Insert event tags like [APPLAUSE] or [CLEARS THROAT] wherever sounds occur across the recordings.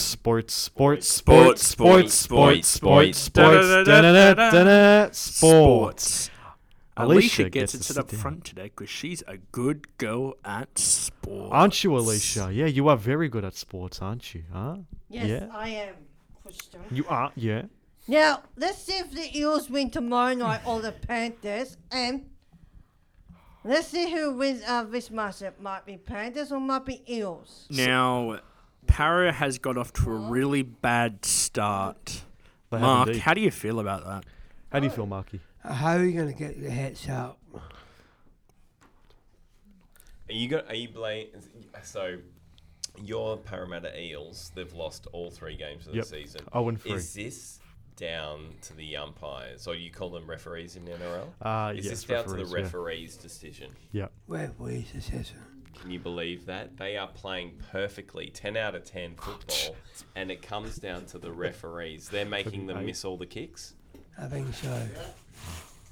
Sports, sports, sports, Sports, sports, sports, sports, sports, sports. Alicia Alicia gets gets to to sit sit up down. front today because she's a good girl at sports. Aren't you, Alicia? Yeah, you are very good at sports, aren't you? Huh? Yes, Yeah. I am, Christian. You are, yeah. Now, let's see if the Eels win tomorrow night [LAUGHS] or the Panthers. And let's see who wins uh, this matchup. Might be Panthers or might be Eels. Now, Parra has got off to a really bad start. They have Mark, indeed. how do you feel about that? How do you feel, Marky? How are you going to get your heads up? Are you go? Are you blame? So, your Parramatta Eels, they've lost all three games of Yep. the season. Oh, and three. Is this down to the umpires, or you call them referees in the NRL? Uh, Is yes, this down to referees, the yeah. referee's decision? Yeah. Where was the session? Can you believe that they are playing perfectly, ten out of ten football, [LAUGHS] and it comes down to the referees. They're making them miss all the kicks. I think so.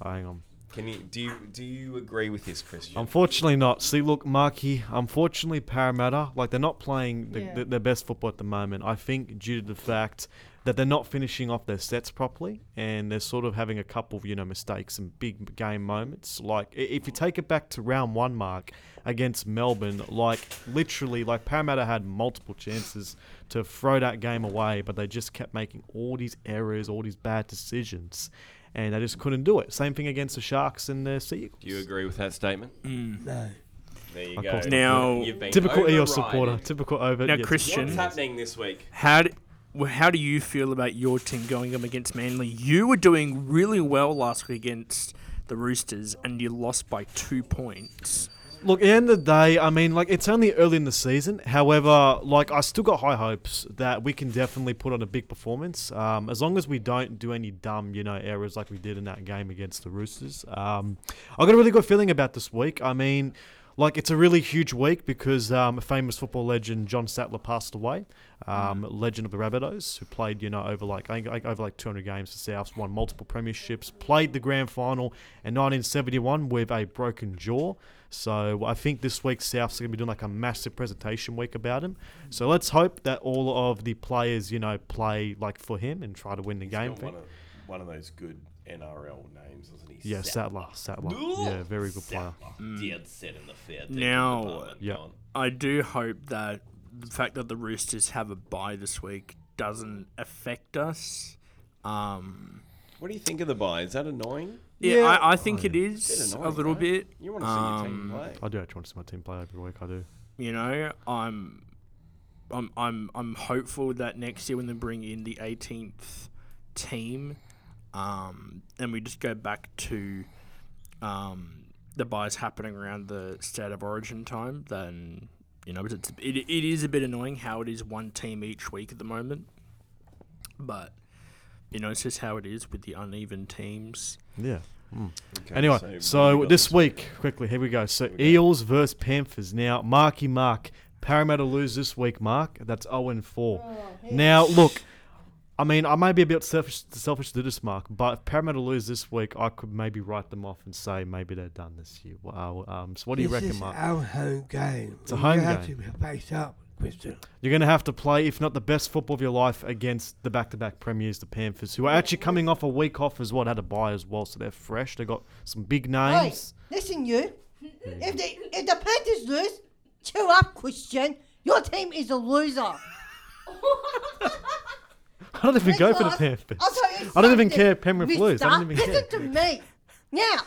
Oh, hang on. Can you do? You, do you agree with this, Christian? Unfortunately, not. See, look, Marky. Unfortunately, Parramatta, like they're not playing the, Yeah. the, their best football at the moment. I think due to the fact that they're not finishing off their sets properly, and they're sort of having a couple of you know mistakes and big game moments. Like if you take it back to round one, Mark against Melbourne, like literally, like Parramatta had multiple chances to throw that game away, but they just kept making all these errors, all these bad decisions. And they just couldn't do it. Same thing against the Sharks and the Sea do you agree with that statement? Mm. No. There you Of go. Now- You've Typical Eels supporter. Typical over. Now, yes. Christian- What's happening this week? How do, well, how do you feel about your team going up against Manly? You were doing really well last week against the Roosters, and you lost by two points. Look, at the end of the day, I mean, like it's only early in the season. However, like I still got high hopes that we can definitely put on a big performance. Um, as long as we don't do any dumb, you know, errors like we did in that game against the Roosters. Um, I got a really good feeling about this week. I mean. Like it's a really huge week because um, a famous football legend John Sattler passed away, um, legend of the Rabbitohs, who played you know over like I think over like 200 games for Souths, won multiple premierships, played the grand final in 1971 with a broken jaw. So I think this week Souths are going to be doing like a massive presentation week about him. So let's hope that all of the players you know play like for him and try to win the He's game. one of, one of those good NRL names, wasn't he? Yeah, Sattler, Sattler. Yeah, very good player. Dead set in the fair. Now- Yeah. I do hope that the fact that the Roosters have a bye this week doesn't affect us. Um, What do you think of the bye? Is that annoying? yeah, Yeah. I, I think it Bit is a annoying, little right? bit. You want to see your team Um, play. I do actually want to see my team play every week. I do. You know, I'm, I'm, I'm, I'm hopeful that next year when they bring in the 18th team, um, and we just go back to, um, the byes happening around the state of origin time, then you know it's it, it is a bit annoying how it is one team each week at the moment, but you know it's just how it is with the uneven teams. Yeah. Mm. Okay, Anyway, what so, we this week, quickly, here we go. So we go. Eels versus Panthers. Now, Marky Mark, Parramatta lose this week, Mark. That's 0 and 4. Now, look, I mean, I may be a bit selfish, selfish to do this, Mark, but if Parramatta lose this week, I could maybe write them off and say maybe they're done this year. Wow. Um, so what do you this reckon, is Mark? our home game. It's a We home have game. to face up, Christian. You're going to have to play, if not the best football of your life, against the back-to-back premiers, the Panthers, who are actually coming off a week off as well. Had a bye as well, so they're fresh. They got some big names. Hey, names. listen, you. If the if the Panthers lose, chill up, Christian. Your team is a loser. [LAUGHS] I don't even go for the Because- Panthers. I'll tell you I don't even something, care if Penrith lose. I don't even care. Listen to me. Now,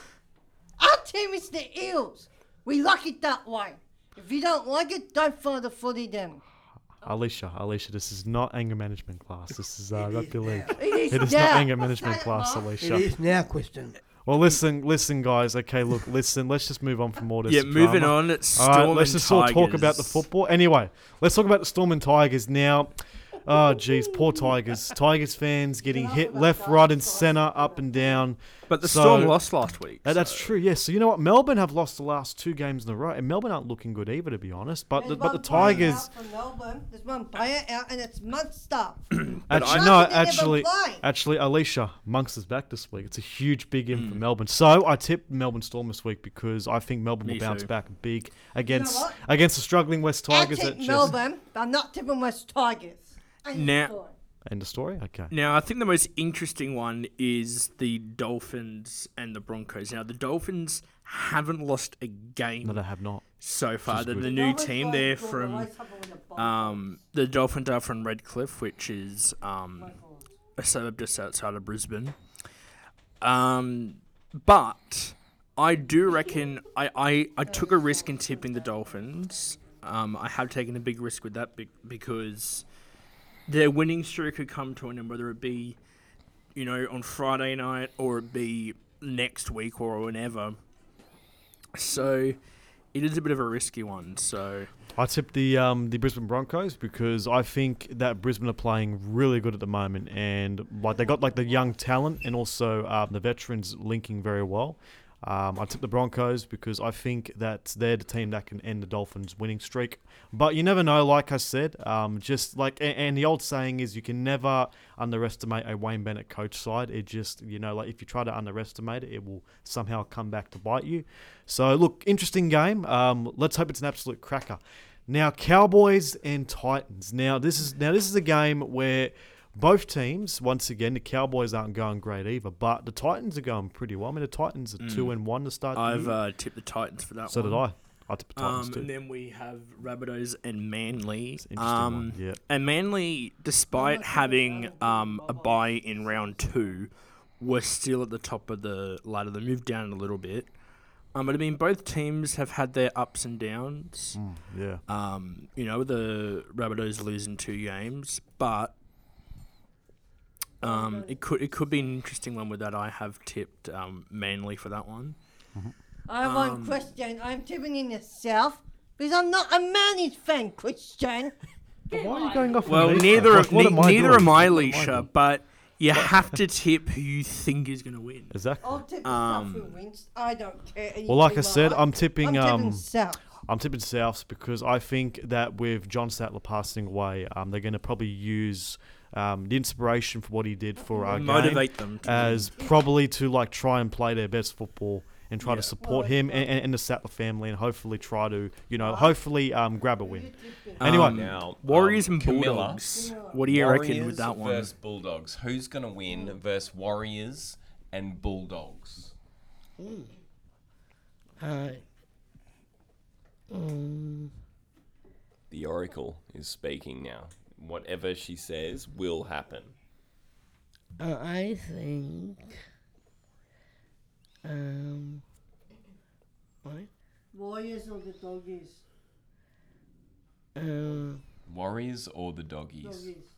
our team is the Eels. We like it that way. If you don't like it, don't follow the footy then. Alicia, Alicia, this is not anger management class. This is uh, rugby league. It is, It is now. not anger management class, Alicia. is now, Christian. Well, listen, listen, guys. Okay, look, listen. Let's just move on from all this. yeah, moving on. It's All Storm right, let's and just all talk about the football. Anyway, let's talk about the Storm and Tigers now. Oh, jeez, poor Tigers. Tigers fans getting hit left, right, and centre, up and down. But the So- Storm lost last week. Uh, that's true, yes. So you know what? Melbourne have lost the last two games in a row, and Melbourne aren't looking good either, to be honest. But the, but the one player Tigers, out for Melbourne. There's one player out, and it's Munster. [CLEARS THROAT] actually, I- no, Munster didn't even actually, actually, Alicia Monks is back this week. It's a huge big in Hmm. for Melbourne. So I tipped Melbourne Storm this week because I think Melbourne Me will bounce too. back big against what? against the struggling West Tigers. take that just- Melbourne, but I'm not tipping West Tigers. And Now- score. End of story. Okay. Now, I think the most interesting one is the Dolphins and the Broncos. Now, the Dolphins haven't lost a game No, they have not. so far. is The, the new team going there from right side with the ball. um, the Dolphins are from Redcliffe, which is um, a suburb just outside of Brisbane. Um, but I do reckon I, I, I took a risk in tipping the Dolphins. Um, I have taken a big risk with that be- because their winning streak could come to an end, whether it be, you know, on Friday night or it be next week or whenever. So it is a bit of a risky one. So I tipped the um, the Brisbane Broncos because I think that Brisbane are playing really good at the moment, and like they got like the young talent and also um, the veterans linking very well. Um, I tipped the Broncos because I think that they're the team that can end the Dolphins' winning streak. But you never know, like I said. Um, just like and, and the old saying is, you can never underestimate a Wayne Bennett coach side. It just you know like if you try to underestimate it, it will somehow come back to bite you. So look, interesting game. Um, let's hope it's an absolute cracker. Now Cowboys and Titans. Now this is now this is a game where both teams, once again, the Cowboys aren't going great either, but the Titans are going pretty well. I mean, the Titans are two and one to start. I've uh, tipped the Titans for that so one. did I. I tipped the Titans Um, too. and then we have Rabbitohs and Manly. Interesting Um, one. Yeah. And Manly, despite having um, a bye in round two, were still at the top of the ladder. They moved down a little bit. Um, but I mean, both teams have had their ups and downs. Mm, yeah. Um, you know, the Rabbitohs losing two games, but um, it could it could be an interesting one with that. I have tipped um, Manly for that one. I have one Um, question. I'm tipping in the south because I'm not a Manny's fan, Christian. [LAUGHS] But why are you going off? on Well, me? neither Like, of what ne- am I neither doing? am I, What am Leisha. doing? But you have to tip who you think is going to win. Exactly. I'll tip the Um, south who wins. I don't care. Well, like I said. I'm tipping. I'm tipping um, south. I'm tipping Souths because I think that with John Sattler passing away, um, they're going to probably use um, the inspiration for what he did for our game Motivate them to as probably to like try and play their best football and try Yeah. to support him and, and, and the Sattler family and hopefully try to you know hopefully um, grab a win. Anyway, Um, Now, Warriors um, and Camilla, Bulldogs. What do you reckon with that one? versus Bulldogs. Who's going to win versus Warriors and Bulldogs? Uh, mm, The Oracle is speaking now. Whatever she says will happen. uh, I think. Um. What? Warriors or the doggies? Um. Warriors or the Doggies? Doggies.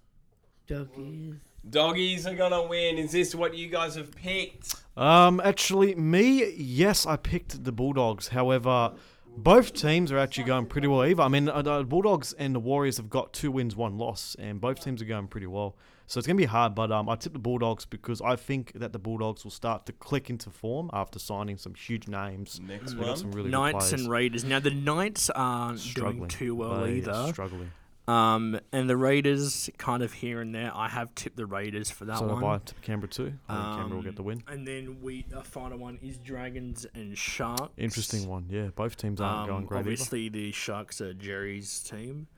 Doggies. Doggies are going to win. Is this what you guys have picked? Um, actually, me, yes, I picked the Bulldogs. However, both teams are actually going pretty well. Either I mean, uh, the Bulldogs and the Warriors have got two wins, one loss, and both teams are going pretty well. So it's gonna be hard. But um, I tipped the Bulldogs because I think that the Bulldogs will start to click into form after signing some huge names. Next They got some really good Knights players. and Raiders. Now the Knights aren't struggling doing too well They either. Struggling. Um, and the Raiders, kind of here and there. I have tipped the Raiders for that So one. if I tip Canberra too, I think Canberra will Um, get the win. And then we the final one is Dragons and Sharks. Interesting one. Yeah, both teams aren't Um, going great either. obviously, the Sharks are Jerry's team.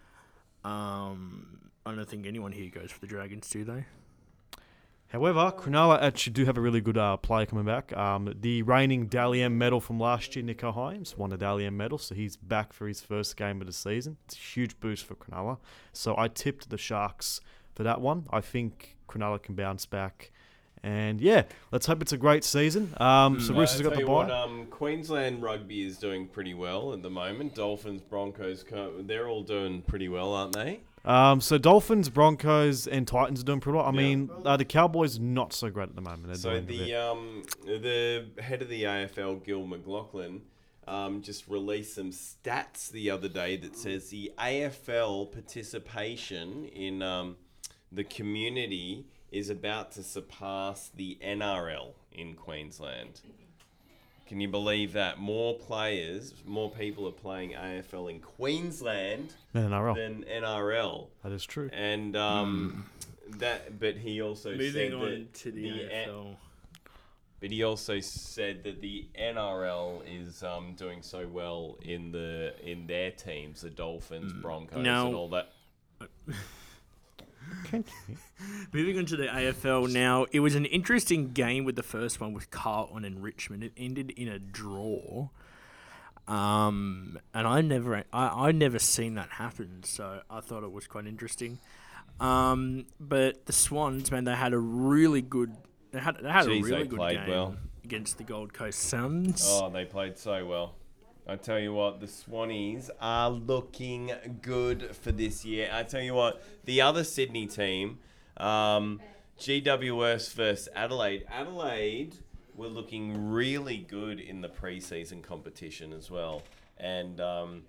Um, I don't think anyone here goes for the Dragons, do they? However, Cronulla actually do have a really good uh, player coming back. Um, the reigning Dally M medal from last year, Nicho Hynes, won the Dally M medal, so he's back for his first game of the season. It's a huge boost for Cronulla. So I tipped the Sharks for that one. I think Cronulla can bounce back. And yeah, let's hope it's a great season. Um, so Uh, Roosters got the bye. what, um, Queensland rugby is doing pretty well at the moment. Dolphins, Broncos, they're all doing pretty well, aren't they? Um, so Dolphins, Broncos, and Titans are doing pretty well. I Yeah. mean, uh, the Cowboys not so great at the moment. They're So the um, the head of the AFL, Gil McLachlan, um, just released some stats the other day that says the AFL participation in um, the community is about to surpass the NRL in Queensland. Can you believe that? More players, more people are playing AFL in Queensland NRL. than NRL. That is true. And um, that, but he also Moving said on that to the, the A- AFL. but he also said that the NRL is um, doing so well in the in their teams, the Dolphins, Broncos, Now- and all that. [LAUGHS] [LAUGHS] Moving on to the AFL now, it was an interesting game with the first one with Carlton and Richmond. It ended in a draw. Um, and I never, I, I never seen that happen, so I thought it was quite interesting. Um, but the Swans, man, they had a really good, they had, they had Jeez, a really they good played game well. against the Gold Coast Suns. Oh, they played so well. I tell you what, the Swannies are looking good for this year. I tell you what, the other Sydney team, um, GWS versus Adelaide. Adelaide were looking really good in the preseason competition as well, and um,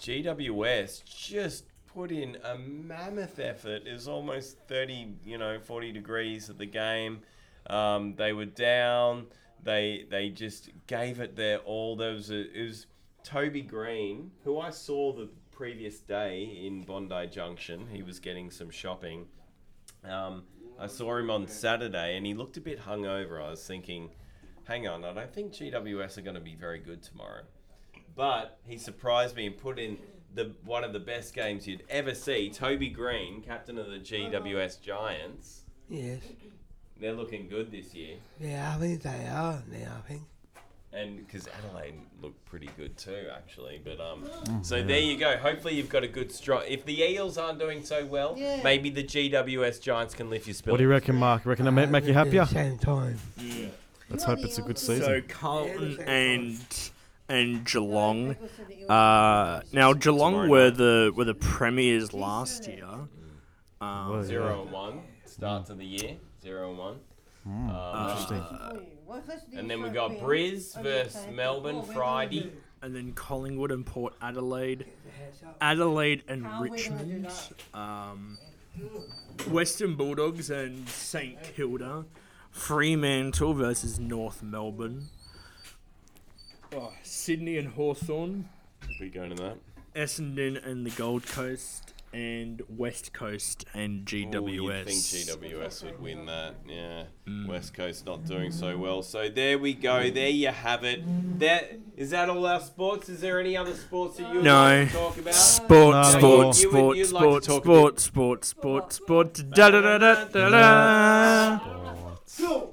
GWS just put in a mammoth effort. It was almost thirty, you know, forty degrees at the game. Um, they were down. They they just gave it their all. There was a, it was Toby Greene, who I saw the previous day in Bondi Junction. He was getting some shopping. Um, I saw him on Saturday, and he looked a bit hungover. I was thinking, hang on, I don't think GWS are going to be very good tomorrow. But he surprised me and put in the one of the best games you'd ever see. Toby Greene, captain of the GWS Giants. Yes. They're looking good this year. Yeah, I think they are now, I think. And because Adelaide looked pretty good too, actually. But um, so there you go. Hopefully you've got a good strong. If the Eels aren't doing so well, Yeah. maybe the GWS Giants can lift your spirit. What do you reckon, Mark? Reckon that make, make you happier? same time. Yeah. Let's hope it's a good season. So Carlton and and Geelong. Uh, now Geelong were the were the premiers last year. Um, Well, Zero and one start to the year. Zero and one. Um, Interesting. And then we got Briz versus Melbourne Friday. and then Collingwood and Port Adelaide, Adelaide and How are we gonna do Richmond, um, Western Bulldogs and St Kilda, Fremantle versus North Melbourne, oh, Sydney and Hawthorn, We going to that? Essendon and the Gold Coast, and West Coast and Ooh, GWS. you'd think GWS would win that. Yeah. Mm. West Coast not doing so well. So there we go. There you have it. That is that all our sports? Is there any other sports that you would No. like to talk about? Sport, No, sport, no, you would- sport, you'd like to sport, talk a sport, sport, sport, sport, da da da da da da. Sports.